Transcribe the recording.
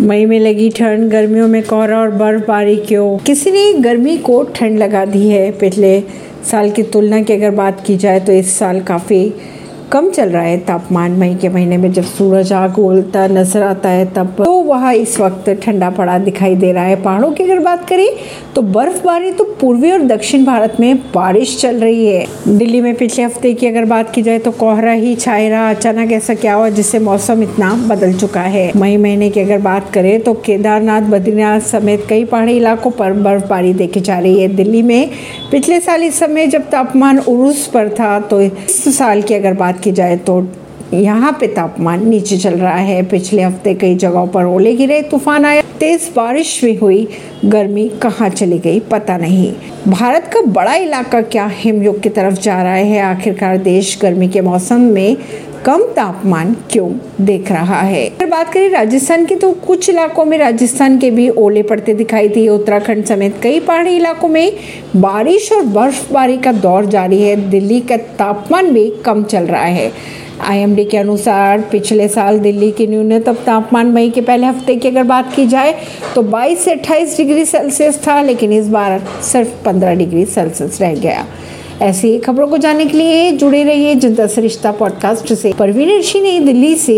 मई में लगी ठंड, गर्मियों में कोहरा और बर्फबारी क्यों? किसी ने गर्मी को ठंड लगा दी है पिछले साल की तुलना की अगर बात की जाए तो इस साल काफ़ी कम चल रहा है तापमान मई के महीने में। जब सूरज आग उगलता नज़र आता है तब तो वह इस वक्त ठंडा पड़ा दिखाई दे रहा है। पहाड़ों की अगर बात करें तो बर्फबारी तो पूर्वी और दक्षिण भारत में बारिश चल रही है। दिल्ली में पिछले हफ़्ते की अगर बात की जाए तो कोहरा ही छाए रहा। अचानक ऐसा क्या हुआ जिससे मौसम इतना बदल चुका है? मई महीने की अगर बात करें तो केदारनाथ, बद्रीनाथ समेत कई पहाड़ी इलाकों पर बर्फबारी देखी जा रही है। दिल्ली में पिछले साल इस समय जब तापमान उर्स पर था तो इस साल की अगर बात की जाए तो यहाँ पे तापमान नीचे चल रहा है। पिछले हफ़्ते कई जगहों पर ओले गिरे, तूफ़ान आया। तेज बारिश भी हुई। गर्मी कहाँ चली गई पता नहीं। भारत का बड़ा इलाका क्या हिमयुग की तरफ़ जा रहा है? आखिरकार देश गर्मी के मौसम में कम तापमान क्यों देख रहा है? अगर बात करें राजस्थान की तो कुछ इलाकों में राजस्थान के भी ओले पड़ते दिखाई दिए। उत्तराखंड समेत कई पहाड़ी इलाकों में बारिश और बर्फबारी का दौर जारी है। दिल्ली का तापमान भी कम चल रहा है। आईएमडी के अनुसार पिछले साल दिल्ली के न्यूनतम तापमान मई के पहले हफ़्ते की अगर बात की जाए तो 22 से 28 डिग्री सेल्सियस था, लेकिन इस बार सिर्फ़ 15 डिग्री सेल्सियस रह गया। ऐसी खबरों को जानने के लिए जुड़े रहिए जनता सरिश्ता पॉडकास्ट से। परवीन ऋषि ने दिल्ली से